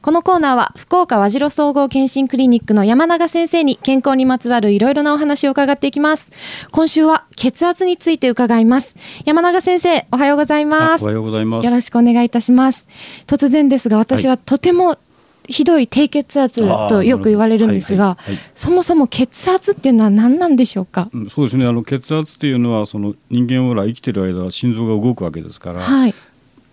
このコーナーは福岡和白総合健診クリニックの山永先生に健康にまつわるいろいろなお話を伺っていきます。今週は血圧について伺います。山永先生おはようございます。おはようございます。よろしくお願いいたします。突然ですが私はとてもひどい低血圧とよく言われるんですが、はいはい、そもそも血圧っていうのは何なんでしょうか、うん、そうですね。あの血圧っていうのはその人間は生きてる間は心臓が動くわけですから、はい、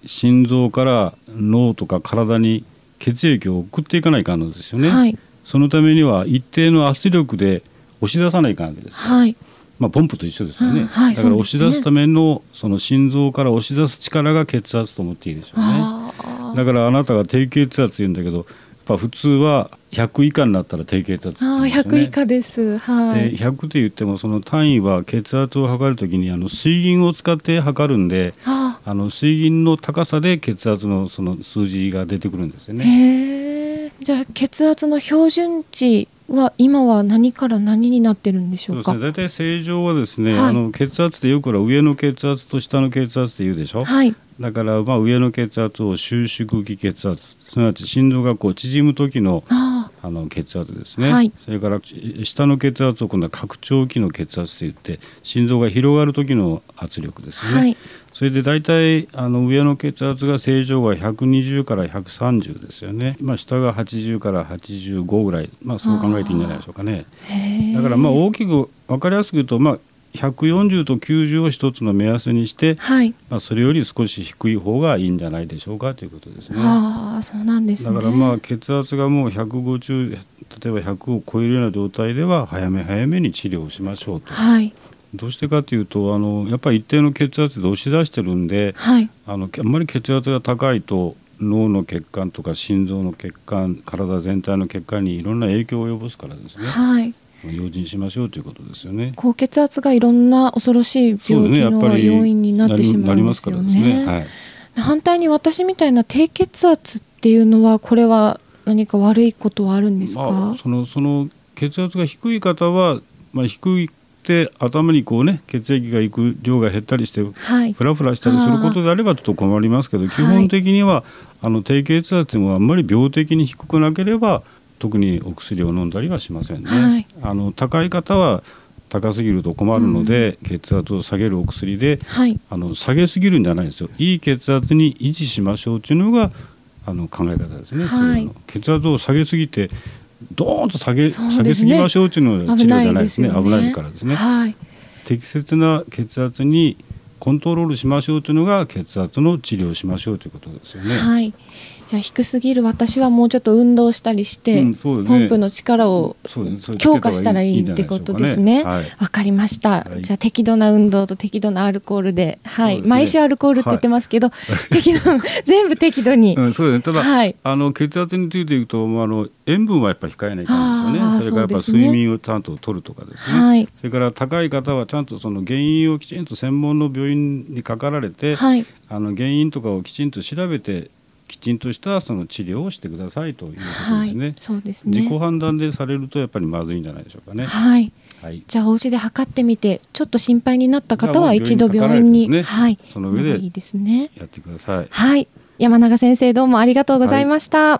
心臓から脳とか体に血液を送っていかないかんのですよね、はい、そのためには一定の圧力で押し出さないかんわけです、はい、まあ、ポンプと一緒ですよね、はい、だから押し出すためのその心臓から押し出す力が血圧と思っていいでしょうねだからあなたが低血圧言うんだけどやっぱ普通は100以下になったら低血圧、ね、あ100以下です、はい、で100って言ってもその単位は血圧を測るときにあの水銀を使って測るんであの水銀の高さで血圧のその数字が出てくるんですよね。じゃあ血圧の標準値は今は何から何になってるんでしょうか？そうですね。大体正常はですね、はい、あの血圧ってよくは上の血圧と下の血圧って言うでしょ？はい。だからまあ上の血圧を収縮期血圧、すなわち心臓がこう縮む時のあの血圧ですね、はい、それから下の血圧を今度は拡張期の血圧といって心臓が広がる時の圧力ですね、はい、それで大体あの上の血圧が正常が120から130ですよね、まあ、下が80から85ぐらい、まあ、そう考えていいんじゃないでしょうかね。だからまあ大きく分かりやすく言うと、まあ、140と90を一つの目安にして、はい、まあ、それより少し低い方がいいんじゃないでしょうかということですね。あそうなんです、ね、だからまあ血圧がもう150例えば100を超えるような状態では早め早めに治療しましょうと。はい、どうしてかというとあのやっぱり一定の血圧で押し出してるんで、はい、あのあんまり血圧が高いと脳の血管とか心臓の血管体全体の血管にいろんな影響を及ぼすからですね。はい用心しましょうということですよね。高血圧がいろんな恐ろしい病気の要因になってしまうんですよね。ねはい、反対に私みたいな低血圧っていうのはこれは何か悪いことはあるんですか？まあ、そのその血圧が低い方はまあ低いて頭にこうね血液がいく量が減ったりして、はい、フラフラしたりすることであればちょっと困りますけど基本的には、あの低血圧でもあんまり病的に低くなければ特にお薬を飲んだりはしませんね。はい、あの高い方は高すぎると困るので、うん、血圧を下げるお薬で、はい、あの下げすぎるんじゃないですよ。いい血圧に維持しましょうというのがあの考え方ですね、はい、血圧を下げすぎてドーンと下げね、下げすぎましょうというのは治療じゃないですね。危ないからですね、はい、適切な血圧にコントロールしましょうというのが血圧の治療をしましょうということですよね。はい。じゃあ低すぎる私はもうちょっと運動したりして、うんね、ポンプの力を強化したらいいってことですね。わ、ねはい、かりました、はい、じゃあ適度な運動と適度なアルコールで、はい、ね、毎週アルコールって言ってますけど、はい、適度全部適度に。うん、そうですね。ただ、はい、あの血圧についていくと、あの塩分はやっぱり控えないとですよね。それからやっぱ睡眠をちゃんと取るとかですね。はい、それから高い方はちゃんとその原因をきちんと専門の病院にかかられて、はい、あの原因とかをきちんと調べてきちんとしたその治療をしてくださいということですね。はい、そうですね。自己判断でされるとやっぱりまずいんじゃないでしょうかね。はい。はい、じゃあお家で測ってみてちょっと心配になった方は一度病院に、ね、はい、その上でいいですね。やってください。はい。山永先生どうもありがとうございました。はい